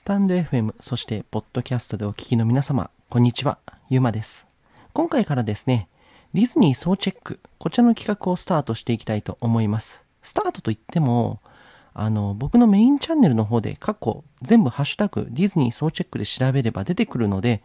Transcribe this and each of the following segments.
スタンド FM、そしてポッドキャストでお聞きの皆様、こんにちは、ゆうまです。今回からですね、ディズニー総チェック、こちらの企画をスタートしていきたいと思います。スタートといっても、あの、僕のメインチャンネルの方で過去全部ハッシュタグディズニー総チェックで調べれば出てくるので、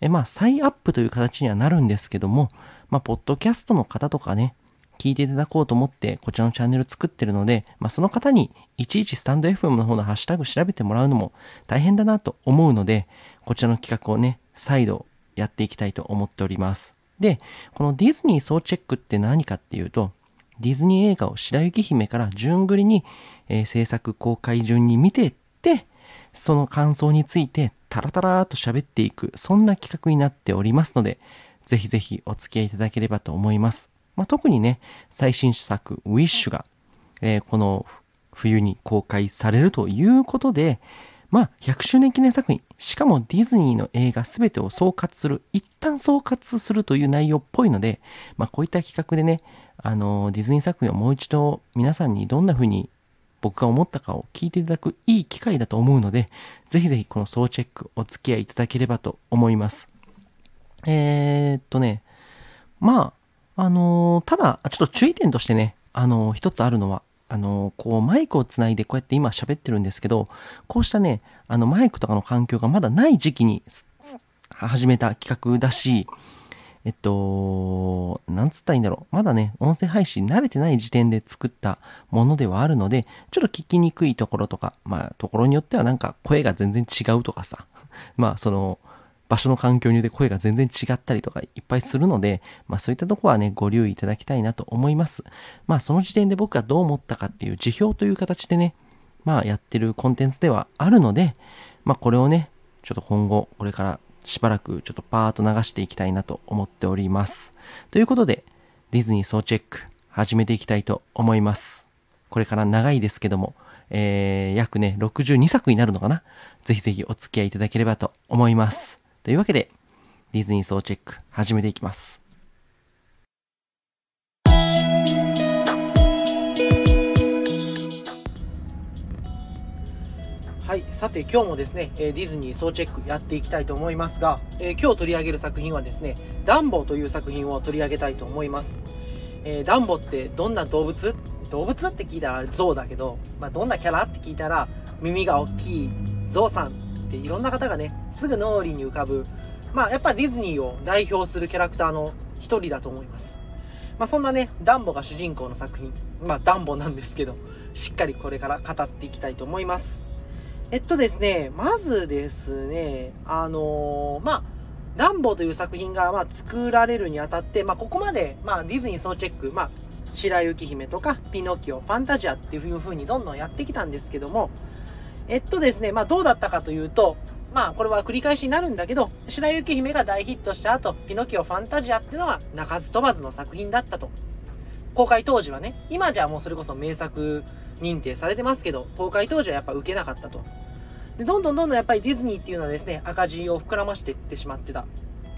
えまあ、再アップという形にはなるんですけども、まあ、ポッドキャストの方とかね、聞いていただこうと思ってこちらのチャンネル作ってるので、まあ、その方にいちいちスタンド FM の方のハッシュタグ調べてもらうのも大変だなと思うので、こちらの企画をね、再度やっていきたいと思っております。で、このディズニー総チェックって何かっていうと、ディズニー映画を白雪姫から順繰りに、えー制作公開順に見ていって、その感想についてタラタラーと喋っていく、そんな企画になっておりますので、ぜひぜひお付き合いいただければと思います。まあ、特にね、最新作、ウィッシュが、えーこの冬に公開されるということで、まあ、100周年記念作品、しかもディズニーの映画全てを総括する、一旦総括するという内容っぽいので、まあ、こういった企画でね、あのディズニー作品をもう一度皆さんにどんな風に僕が思ったかを聞いていただくいい機会だと思うので、ぜひぜひこの総チェックお付き合いいただければと思います。えー、っとね、まあ、あのーただ、ちょっと注意点としてね、あのー一つあるのは、あのーこう、マイクをつないでこうやって今喋ってるんですけど、こうしたね、あの、マイクとかの環境がまだない時期に始めた企画だし、えっと、なんつったらいいんだろう。まだね、音声配信慣れてない時点で作ったものではあるので、ちょっと聞きにくいところとか、まあ、ところによってはなんか声が全然違うとかさ、まあ、その、場所の環境によって声が全然違ったりとかいっぱいするので、まあそういったとこはね、ご留意いただきたいなと思います。まあその時点で僕がどう思ったかっていう辞表という形でね、まあやってるコンテンツではあるので、まあこれをね、ちょっと今後、これからしばらくちょっとパーッと流していきたいなと思っております。ということで、ディズニー総チェック始めていきたいと思います。これから長いですけども、えー、約ね、62作になるのかな？ぜひぜひお付き合いいただければと思います。というわけで、ディズニー総チェック始めていきます。はい、さて今日もですね、えーディズニー総チェックやっていきたいと思いますが、えー今日取り上げる作品はですね、ダンボという作品を取り上げたいと思います。えーダンボってどんな動物？動物って聞いたらゾウだけど、まあ、どんなキャラ？って聞いたら耳が大きいゾウさんていろんな方がね、すぐ脳裏に浮かぶ、まあやっぱディズニーを代表するキャラクターの一人だと思います。まあそんなね、ダンボが主人公の作品、まあダンボなんですけど、しっかりこれから語っていきたいと思います。えっとですね、まずですね、あのーまあ、ダンボという作品が、まあ、作られるにあたって、まあ、ここまで、まあ、ディズニー総チェック、まあ、白雪姫とか、ピノキオ、ファンタジアっていう風にどんどんやってきたんですけども、えっとですね、まあ、どうだったかというと、まあ、これは繰り返しになるんだけど、白雪姫が大ヒットした後、ピノキオ、ファンタジアっていうのは、鳴かず飛ばずの作品だったと。公開当時はね、今じゃもうそれこそ名作認定されてますけど、公開当時はやっぱ受けなかったと。で、どんどんどんどんやっぱりディズニーっていうのはですね、赤字を膨らましていってしまってた。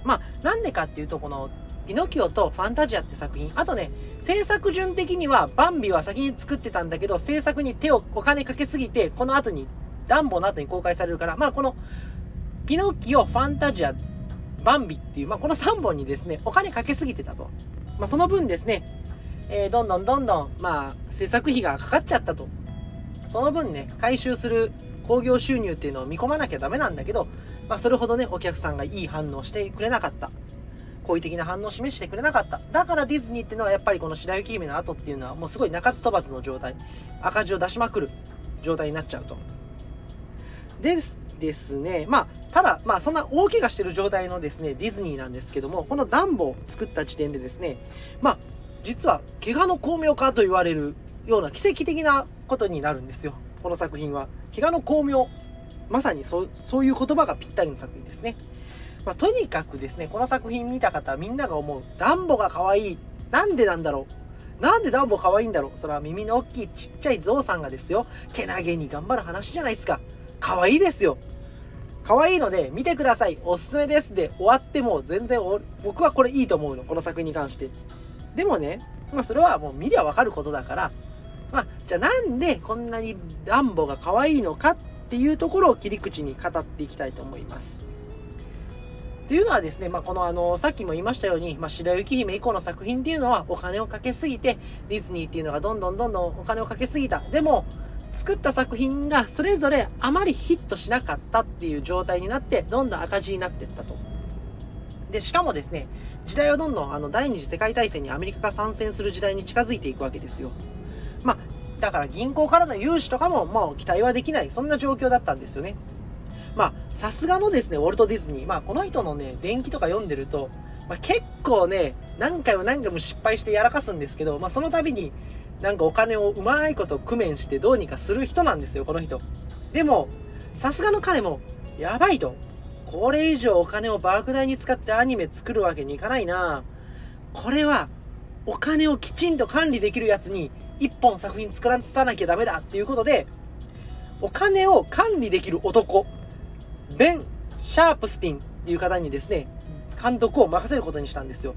まあ、なんでかっていうと、この、ピノキオとファンタジアって作品、あとね、制作順的には、バンビは先に作ってたんだけど、制作に手を、お金かけすぎて、この後に、ダンボの後に公開されるから、まあ、この、ピノキオ、ファンタジア、バンビっていう、まあ、この3本にですね、お金かけすぎてたと。まあ、その分ですね、えーどんどんどんどん、まあ、制作費がかかっちゃったと。その分ね、回収する興行収入っていうのを見込まなきゃダメなんだけど、まあ、それほどね、お客さんがいい反応してくれなかった。好意的な反応を示してくれなかった。だからディズニーっていうのはやっぱりこの白雪姫の後っていうのはもうすごい鳴かず飛ばずの状態。赤字を出しまくる状態になっちゃうと。です、ですね。まあ、ただ、まあ、そんな大怪我してる状態のですね、ディズニーなんですけども、このダンボを作った時点でですね、まあ、実は、怪我の巧妙化と言われるような奇跡的なことになるんですよ。この作品は。怪我の巧妙。まさにそう、そういう言葉がぴったりの作品ですね。まあ、とにかくですね、この作品見た方、みんなが思う、ダンボが可愛い。なんでなんだろう。なんでダンボ可愛いんだろう。それは耳の大きいちっちゃいゾウさんがですよ、けなげに頑張る話じゃないですか。可愛いですよ。可愛いので、見てください。おすすめです。で、終わっても全然、僕はこれいいと思うの。この作品に関して。でもね、まあそれはもう見りゃわかることだから、まあ、じゃあなんでこんなにダンボが可愛いのかっていうところを切り口に語っていきたいと思います。というのはですね、まあ、このあの、さっきも言いましたように、まあ、白雪姫以降の作品っていうのはお金をかけすぎて、ディズニーっていうのがどんどんどんどんお金をかけすぎた。でも、作った作品がそれぞれあまりヒットしなかったっていう状態になって、どんどん赤字になっていったと。で、しかもですね、時代はどんどんあの第二次世界大戦にアメリカが参戦する時代に近づいていくわけですよ。まあ、だから銀行からの融資とかももう期待はできない、そんな状況だったんですよね。まあ、さすがのですね、ウォルト・ディズニー。まあ、この人のね、伝記とか読んでると、まあ、結構ね、何回も何回も失敗してやらかすんですけど、まあ、その度に、なんかお金をうまいこと工面してどうにかする人なんですよ、この人。でも、さすがの彼も、やばいと。これ以上お金を莫大に使ってアニメ作るわけにいかないなこれは、お金をきちんと管理できるやつに、一本作品作らさなきゃダメだっていうことで、お金を管理できる男ベン・シャープスティンっていう方にですね、監督を任せることにしたんですよ。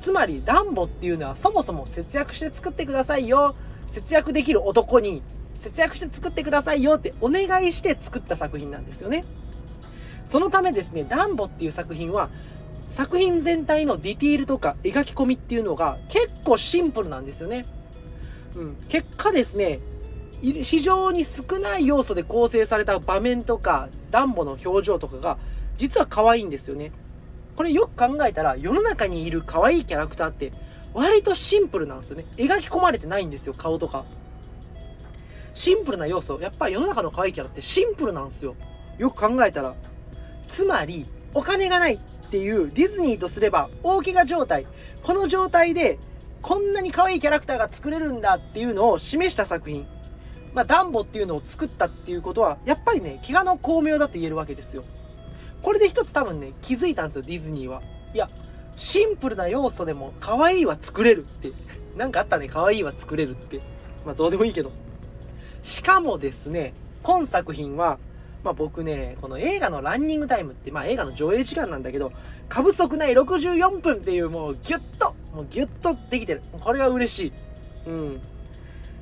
つまり、ダンボっていうのはそもそも節約して作ってくださいよ。節約できる男に、節約して作ってくださいよってお願いして作った作品なんですよね。そのためですね、ダンボっていう作品は、作品全体のディティールとか描き込みっていうのが結構シンプルなんですよね。うん。結果ですね、非常に少ない要素で構成された場面とか、ダンボの表情とかが、実は可愛いんですよね。これよく考えたら、世の中にいる可愛いキャラクターって、割とシンプルなんですよね。描き込まれてないんですよ、顔とか。シンプルな要素。やっぱり世の中の可愛いキャラってシンプルなんですよ。よく考えたら。つまり、お金がないっていうディズニーとすれば大怪我状態。この状態で、こんなに可愛いキャラクターが作れるんだっていうのを示した作品。まあ、ダンボっていうのを作ったっていうことは、やっぱりね、怪我の巧妙だと言えるわけですよ。これで一つ多分ね、気づいたんですよ、ディズニーは。いや、シンプルな要素でも可愛いは作れるって。なんかあったね、可愛いは作れるって。まあどうでもいいけど。しかもですね、今作品は、まあ僕ね、この映画のランニングタイムって、まあ映画の上映時間なんだけど、過不足ない64分っていうもうギュッと、もうギュッとできてる。これが嬉しい。うん。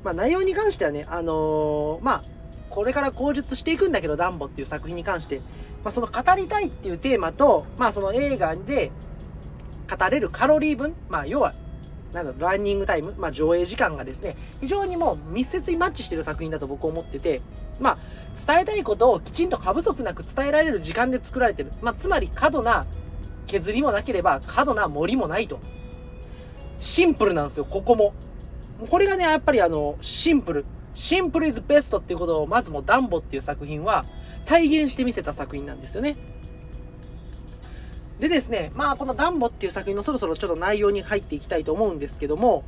まあ、内容に関してはね、あのー、まあ、これから口述していくんだけど、ダンボっていう作品に関して、まあ、その語りたいっていうテーマと、まあ、その映画で語れるカロリー分、まあ、要は、なんだろ、ランニングタイム、まあ、上映時間がですね、非常にもう密接にマッチしてる作品だと僕思ってて、まあ、伝えたいことをきちんと過不足なく伝えられる時間で作られてる。まあ、つまり過度な削りもなければ過度な森もないと。シンプルなんですよ、ここも。これがね、やっぱりあの、シンプル。シンプルイズベストっていうことを、まずもダンボっていう作品は体現してみせた作品なんですよね。でですね、まあこのダンボっていう作品のそろそろちょっと内容に入っていきたいと思うんですけども、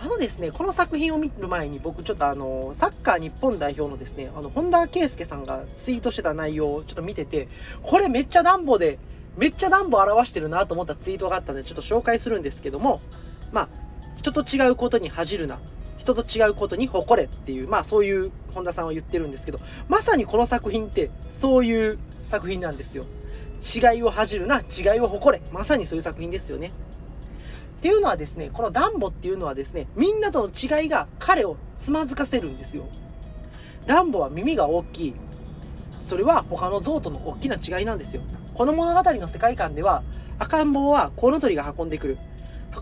あのですね、この作品を見る前に僕ちょっとあの、サッカー日本代表のですね、あの、本田圭佑さんがツイートしてた内容をちょっと見てて、これめっちゃダンボで、めっちゃダンボ表してるなと思ったツイートがあったんで、ちょっと紹介するんですけども、まあ、人と違うことに恥じるな。人と違うことに誇れっていう、まあそういう本田さんは言ってるんですけど、まさにこの作品ってそういう作品なんですよ。違いを恥じるな、違いを誇れ。まさにそういう作品ですよね。っていうのはですね、このダンボっていうのはですね、みんなとの違いが彼をつまずかせるんですよ。ダンボは耳が大きい。それは他の象との大きな違いなんですよ。この物語の世界観では、赤ん坊はコウノトリが運んでくる。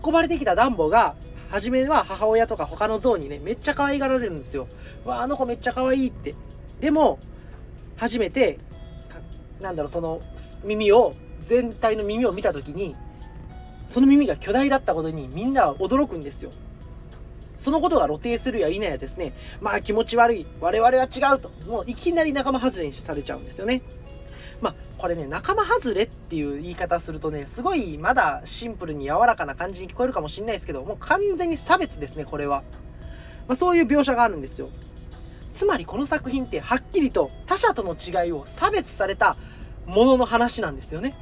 運ばれてきたダンボが、初めは母親とか他の象にね、めっちゃ可愛がられるんですよ。わ、あの子めっちゃ可愛いって。でも、初めて、なんだろう、その耳を、全体の耳を見たときに、その耳が巨大だったことにみんなは驚くんですよ。そのことが露呈するや否やですね、まあ気持ち悪い、我々は違うと、もういきなり仲間外れにされちゃうんですよね。まあ、これね、仲間外れっていう言い方するとね、すごいまだシンプルに柔らかな感じに聞こえるかもしれないですけど、もう完全に差別ですね、これは。まあ、そういう描写があるんですよ。つまりこの作品ってはっきりと他者との違いを差別されたものの話なんですよね。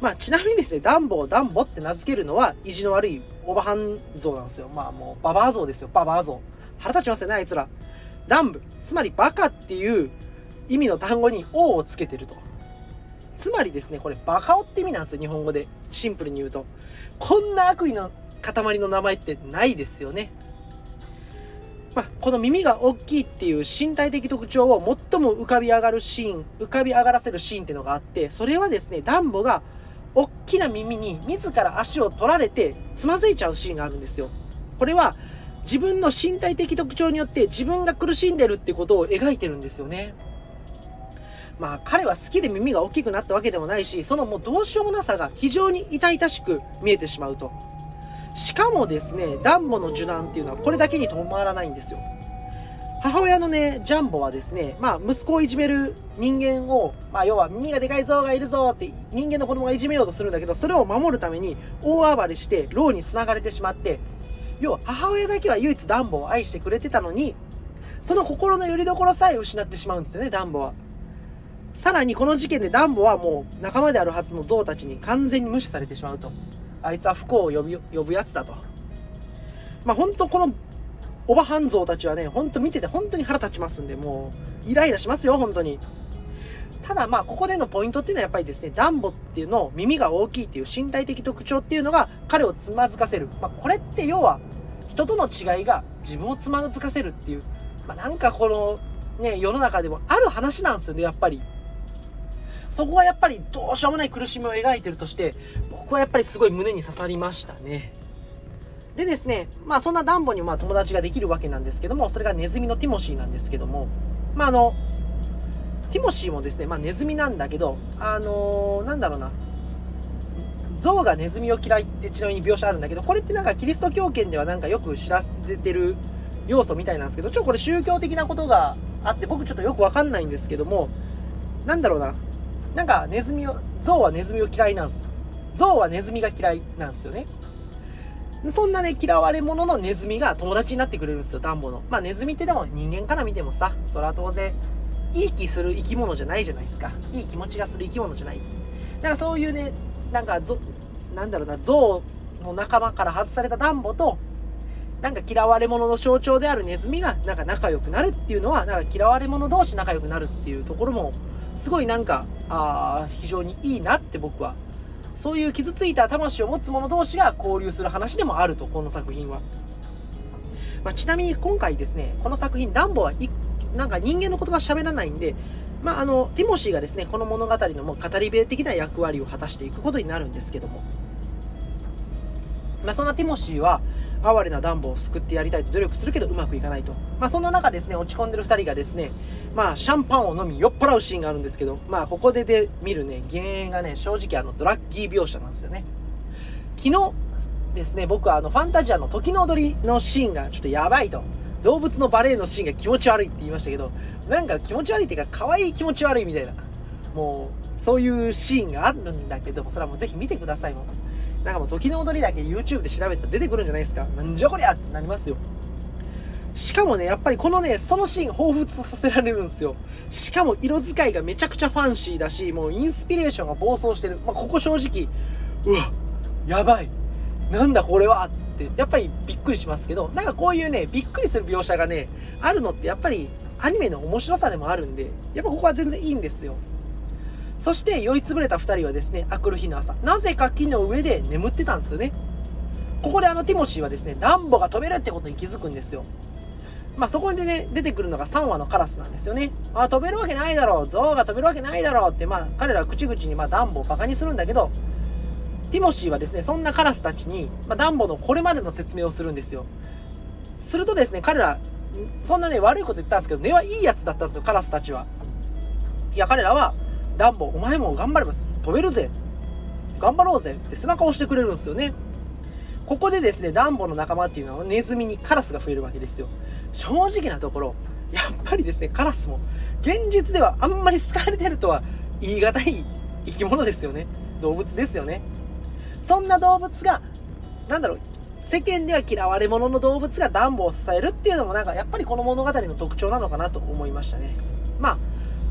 まあ、ちなみにですね、ダンボをダンボって名付けるのは意地の悪いオバハン像なんですよ。まあもう、ババア像ですよ、ババア像。腹立ちますよね、あいつら。ダンブ。つまりバカっていう意味の単語に O をつけてると。つまりですね、これバカオって意味なんですよ、日本語で。シンプルに言うと。こんな悪意の塊の名前ってないですよね。まあ、この耳が大きいっていう身体的特徴を最も浮かび上がるシーン、浮かび上がらせるシーンっていうのがあって、それはですね、ダンボが大きな耳に自ら足を取られてつまずいちゃうシーンがあるんですよ。これは自分の身体的特徴によって自分が苦しんでるってことを描いてるんですよね。まあ彼は好きで耳が大きくなったわけでもないし、そのもうどうしようもなさが非常に痛々しく見えてしまうと。しかもですね、ダンボの受難っていうのはこれだけに止まらないんですよ。母親のね、ジャンボはですね、まあ、息子をいじめる人間を、まあ、要は耳がでかいぞがいるぞって人間の子供がいじめようとするんだけど、それを守るために大暴れして、牢に繋がれてしまって、要は母親だけは唯一ダンボを愛してくれてたのに、その心の拠り所さえ失ってしまうんですよね、ダンボは。さらにこの事件でダンボはもう仲間であるはずのゾウたちに完全に無視されてしまうと。あいつは不幸を呼び、呼ぶやつだと。まあ、ほんとこの、おば半蔵たちはね、ほんと見てて本当に腹立ちますんで、もう、イライラしますよ、本当に。ただまあ、ここでのポイントっていうのはやっぱりですね、ダンボっていうの耳が大きいっていう身体的特徴っていうのが彼をつまずかせる。まあ、これって要は、人との違いが自分をつまずかせるっていう、まあ、なんかこの、ね、世の中でもある話なんですよね、やっぱり。そこはやっぱりどうしようもない苦しみを描いてるとして、僕はやっぱりすごい胸に刺さりましたね。でですね、まあそんなダンボにまあ友達ができるわけなんですけども、それがネズミのティモシーなんですけども、まああの、ティモシーもですね、まあネズミなんだけど、あのー、なんだろうな、象がネズミを嫌いってちなみに描写あるんだけど、これってなんかキリスト教圏ではなんかよく知らせてる要素みたいなんですけど、ちょこれ宗教的なことがあって僕ちょっとよくわかんないんですけども、なんだろうな、なんかネズミを、象はネズミを嫌いなんですよ。象はネズミが嫌いなんですよね。そんなね、嫌われ者のネズミが友達になってくれるんですよ、ダンボの。まあネズミってでも人間から見てもさ、それは当然、いい気する生き物じゃないじゃないですか。いい気持ちがする生き物じゃない。だからそういうね、なんか、ぞ、なんだろうな、象の仲間から外されたダンボと、なんか嫌われ者の象徴であるネズミが、なんか仲良くなるっていうのは、なんか嫌われ者同士仲良くなるっていうところも、すごいなんか、あ、非常にいいなって僕は。そういう傷ついた魂を持つ者同士が交流する話でもあると、この作品は。まあ、ちなみに今回ですね、この作品、ダンボはなんか人間の言葉喋らないんで、まあ、あの、ティモシーがですね、この物語のもう語り部的な役割を果たしていくことになるんですけども。まあ、そんなティモシーは、哀れなダンボを救ってやりたいと努力するけどうまくいかないと。まあ、そんな中ですね、落ち込んでる二人がですね、まあ、シャンパンを飲み酔っ払うシーンがあるんですけど、まあ、ここでで見るね、原因がね、正直あの、ドラッキー描写なんですよね。昨日ですね、僕はあの、ファンタジアの時の踊りのシーンがちょっとやばいと。動物のバレエのシーンが気持ち悪いって言いましたけど、なんか気持ち悪いっていうか、可愛い気持ち悪いみたいな。もう、そういうシーンがあるんだけども、それはもうぜひ見てくださいもん。なんかもう時の踊りだけ YouTube で調べたら出てくるんじゃないですか。なんじゃこりゃってなりますよ。しかもね、やっぱりこのね、そのシーン彷彿とさせられるんですよ。しかも色使いがめちゃくちゃファンシーだし、もうインスピレーションが暴走してる。まあ、ここ正直、うわ、やばい。なんだこれはって、やっぱりびっくりしますけど、なんかこういうね、びっくりする描写がね、あるのってやっぱりアニメの面白さでもあるんで、やっぱここは全然いいんですよ。そして酔いつぶれた二人はですね、あくる日の朝、なぜか木の上で眠ってたんですよね。ここであのティモシーはですね、ダンボが飛べるってことに気づくんですよ。まあそこでね、出てくるのが3羽のカラスなんですよね。あ、飛べるわけないだろう。象が飛べるわけないだろうって、まあ彼らは口々にまあダンボをバカにするんだけど、ティモシーはですね、そんなカラスたちに、まあダンボのこれまでの説明をするんですよ。するとですね、彼ら、そんなね、悪いこと言ったんですけど、根はいいやつだったんですよ、カラスたちは。いや、彼らは、ダンボ、お前も頑張れば飛べるぜ。頑張ろうぜって背中を押してくれるんですよね。ここでですね、ダンボの仲間っていうのはネズミにカラスが増えるわけですよ。正直なところ、やっぱりですね、カラスも、現実ではあんまり好かれてるとは言い難い生き物ですよね。動物ですよね。そんな動物が、なんだろう、世間では嫌われ者の動物がダンボを支えるっていうのもなんかやっぱりこの物語の特徴なのかなと思いましたね。まあ、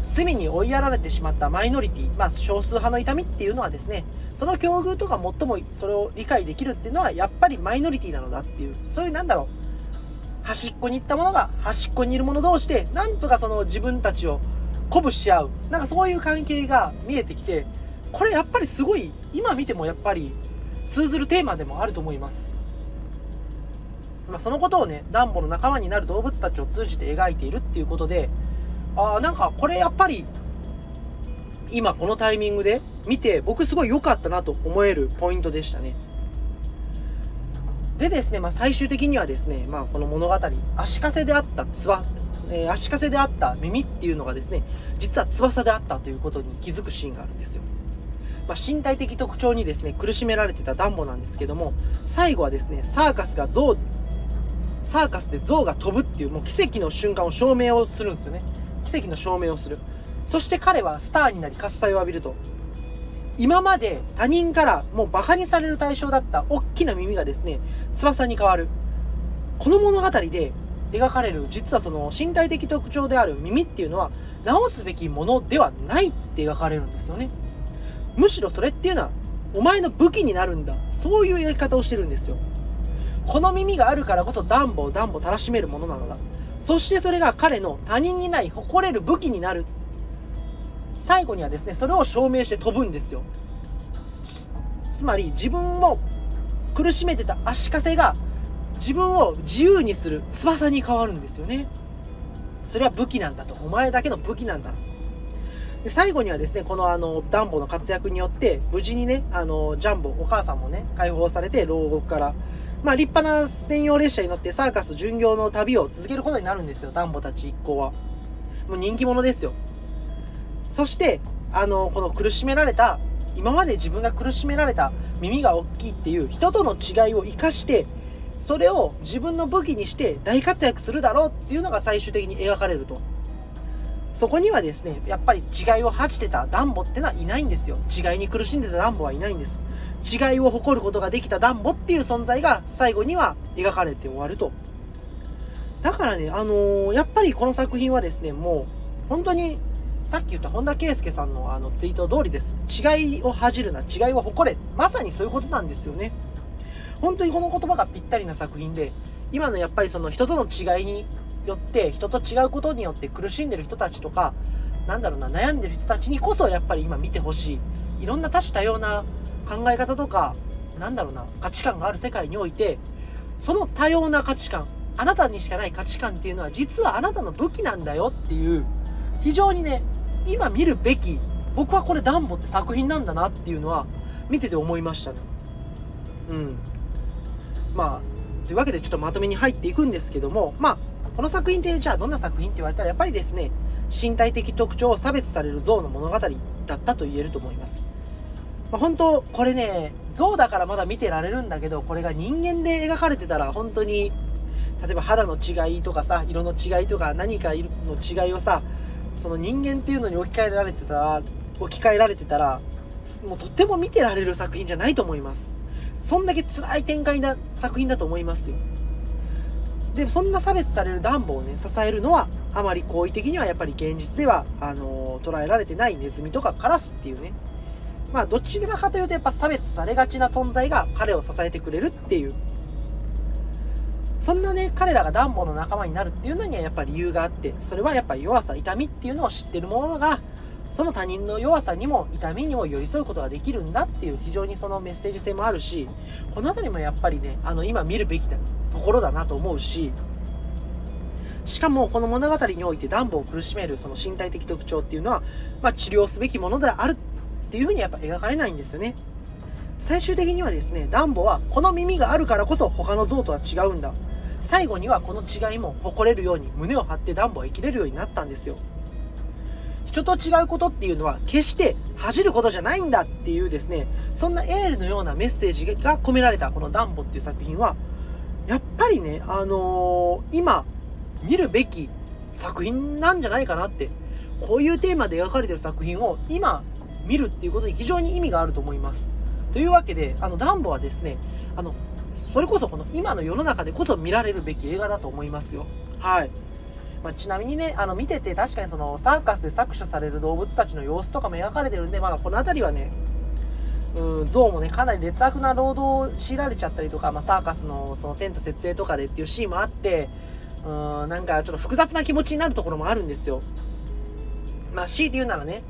隅に追いやられてしまったマイノリティ、まあ少数派の痛みっていうのはですね、その境遇とか最もそれを理解できるっていうのはやっぱりマイノリティなのだっていう、そういうなんだろう、端っこに行ったものが端っこにいる者同士で、なんとかその自分たちを鼓舞し合う。なんかそういう関係が見えてきて、これやっぱりすごい、今見てもやっぱり通ずるテーマでもあると思います。まあ、そのことをね、ダンボの仲間になる動物たちを通じて描いているっていうことで、ああ、なんかこれやっぱり、今このタイミングで見て、僕すごい良かったなと思えるポイントでしたね。でですね、まあ、最終的にはですね、まあ、この物語、足かせであったつば、えー、足かせであった耳っていうのがですね、実は翼であったということに気づくシーンがあるんですよ。まあ、身体的特徴にですね、苦しめられてたダンボなんですけども、最後はですね、サーカスが象、サーカスで象が飛ぶっていうもう奇跡の瞬間を証明をするんですよね。奇跡の証明をする。そして彼はスターになり喝采を浴びると。今まで他人からもう馬鹿にされる対象だった大きな耳がですね、翼に変わる。この物語で描かれる、実はその身体的特徴である耳っていうのは、直すべきものではないって描かれるんですよね。むしろそれっていうのは、お前の武器になるんだ。そういう描き方をしてるんですよ。この耳があるからこそダンボをダンボたらしめるものなのだ。そしてそれが彼の他人にない誇れる武器になる。最後にはですね、それを証明して飛ぶんですよ。つまり自分を苦しめてた足かせが自分を自由にする翼に変わるんですよね。それは武器なんだと。お前だけの武器なんだ。で最後にはですね、このあの、ダンボの活躍によって、無事にね、あの、ジャンボ、お母さんもね、解放されて、牢獄から、まあ、立派な専用列車に乗ってサーカス巡業の旅を続けることになるんですよ、ダンボたち一行は。もう人気者ですよ。そして、あの、この苦しめられた、今まで自分が苦しめられた耳が大きいっていう人との違いを活かして、それを自分の武器にして大活躍するだろうっていうのが最終的に描かれると。そこにはですね、やっぱり違いを恥じてたダンボってのはいないんですよ。違いに苦しんでたダンボはいないんです。違いを誇ることができたダンボっていう存在が最後には描かれて終わると。だからね、あのー、やっぱりこの作品はですね、もう、本当にさっき言った本田圭佑さんのあのツイート通りです。違いを恥じるな、違いを誇れ。まさにそういうことなんですよね。本当にこの言葉がぴったりな作品で、今のやっぱりその人との違いによって、人と違うことによって苦しんでる人たちとか、なんだろうな、悩んでる人たちにこそやっぱり今見てほしい。いろんな多種多様な考え方とか、なんだろうな、価値観がある世界において、その多様な価値観、あなたにしかない価値観っていうのは実はあなたの武器なんだよっていう、非常にね、今見るべき、僕はこれダンボって作品なんだなっていうのは、見てて思いましたね。うん。まあ、というわけでちょっとまとめに入っていくんですけども、まあ、この作品ってじゃあどんな作品って言われたら、やっぱりですね、身体的特徴を差別される象の物語だったと言えると思います。まあ、本当、これね、象だからまだ見てられるんだけど、これが人間で描かれてたら本当に、例えば肌の違いとかさ、色の違いとか何かの違いをさ、その人間っていうのに置き換えられてたら、置き換えられてたら、もうとっても見てられる作品じゃないと思います。そんだけ辛い展開な作品だと思いますよ。でも、そんな差別される暖房をね、支えるのは、あまり好意的にはやっぱり現実では、あのー、捉えられてないネズミとかカラスっていうね。まあ、どちらかというとやっぱ差別されがちな存在が彼を支えてくれるっていう。そんなね、彼らがダンボの仲間になるっていうのにはやっぱ理由があって、それはやっぱり弱さ、痛みっていうのを知ってる者が、その他人の弱さにも痛みにも寄り添うことができるんだっていう非常にそのメッセージ性もあるし、この辺りもやっぱりね、あの今見るべきところだなと思うし、しかもこの物語においてダンボを苦しめるその身体的特徴っていうのは、まあ治療すべきものであるっていうふうにやっぱ描かれないんですよね。最終的にはですね、ダンボはこの耳があるからこそ他の像とは違うんだ。最後にはこの違いも誇れるように胸を張ってダンボは生きれるようになったんですよ。人と違うことっていうのは決して恥じることじゃないんだっていうですね、そんなエールのようなメッセージが込められたこのダンボっていう作品は、やっぱりね、あのー、今見るべき作品なんじゃないかなって、こういうテーマで描かれてる作品を今見るっていうことに非常に意味があると思います。というわけで、あの、ダンボはですね、あの、それこそこの今の世の中でこそ見られるべき映画だと思いますよ。はい。まあ、ちなみにね、あの、見てて確かにその、サーカスで搾取される動物たちの様子とかも描かれてるんで、まあ、この辺りはね、うん、象もね、かなり劣悪な労働を強いられちゃったりとか、まあ、サーカスのそのテント設営とかでっていうシーンもあって、うん、なんかちょっと複雑な気持ちになるところもあるんですよ。まあ、強いて言うならね、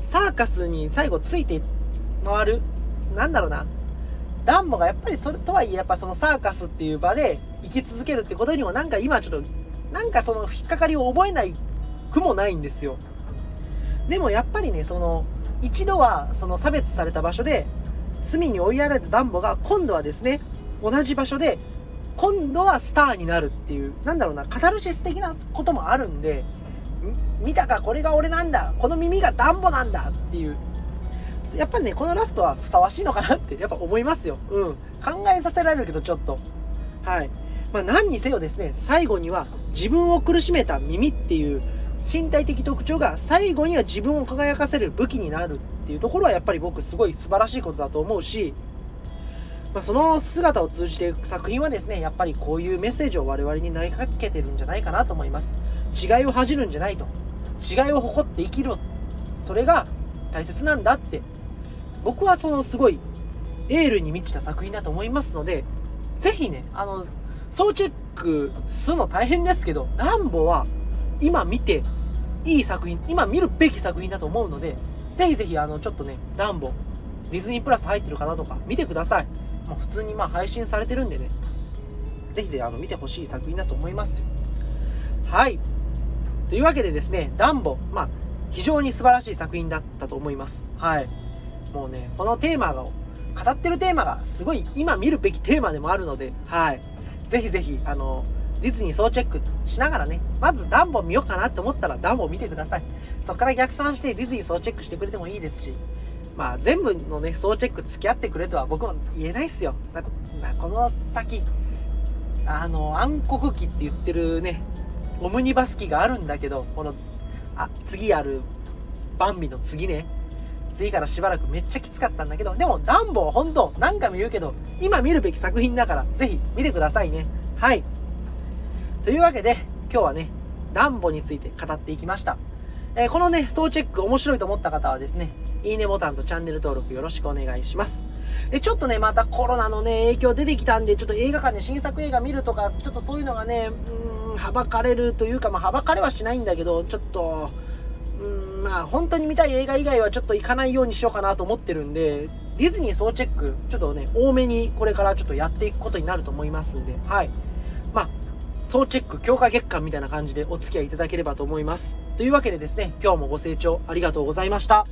サーカスに最後ついて回る、なんだろうな、ダンボがやっぱりそれとはいえやっぱそのサーカスっていう場で生き続けるってことにもなんか今ちょっと、なんかその引っかかりを覚えないくもないんですよ。でもやっぱりね、その、一度はその差別された場所で、隅に追いやられたダンボが今度はですね、同じ場所で、今度はスターになるっていう、なんだろうな、カタルシス的なこともあるんで、見たかこれが俺なんだこの耳がダンボなんだっていう。やっぱりね、このラストはふさわしいのかなってやっぱ思いますよ。うん。考えさせられるけどちょっと。はい。まあ何にせよですね、最後には自分を苦しめた耳っていう身体的特徴が最後には自分を輝かせる武器になるっていうところはやっぱり僕すごい素晴らしいことだと思うし、まあ、その姿を通じて作品はですね、やっぱりこういうメッセージを我々に投げかけてるんじゃないかなと思います。違いを恥じるんじゃないと。違いを誇って生きろ。それが大切なんだって。僕はそのすごいエールに満ちた作品だと思いますので、ぜひね、あの、総チェックするの大変ですけど、ダンボは今見ていい作品、今見るべき作品だと思うので、ぜひぜひあの、ちょっとね、ダンボ、ディズニープラス入ってる方とか見てください。もう普通にまあ配信されてるんでね、ぜひぜひあの見てほしい作品だと思いますよ。はい。というわけでですね、ダンボ、まあ、非常に素晴らしい作品だったと思います。はい。もうね、このテーマが、語ってるテーマがすごい今見るべきテーマでもあるので、はい。ぜひぜひ、あの、ディズニー総チェックしながらね、まずダンボ見ようかなって思ったらダンボ見てください。そっから逆算してディズニー総チェックしてくれてもいいですし、まあ全部のね、総チェック付き合ってくれとは僕も言えないっすよ。だこの先、あの、暗黒期って言ってるね、オムニバス機があるんだけど、この、あ、次ある、バンビの次ね。次からしばらくめっちゃきつかったんだけど、でもダンボは本当何回も言うけど、今見るべき作品だから、ぜひ見てくださいね。はい。というわけで、今日はね、ダンボについて語っていきました。えー、このね、総チェック面白いと思った方はですね、いいねボタンとチャンネル登録よろしくお願いします。え、ちょっとね、またコロナのね、影響出てきたんで、ちょっと映画館で新作映画見るとか、ちょっとそういうのがね、うん、はばかれるというか、まあ、はばかれはしないんだけど、ちょっと、うん、まあ、本当に見たい映画以外はちょっと行かないようにしようかなと思ってるんで、ディズニー総チェック、ちょっとね、多めにこれからちょっとやっていくことになると思いますんで、はい。まあ、総チェック強化月間みたいな感じでお付き合いいただければと思います。というわけでですね、今日もご清聴ありがとうございました。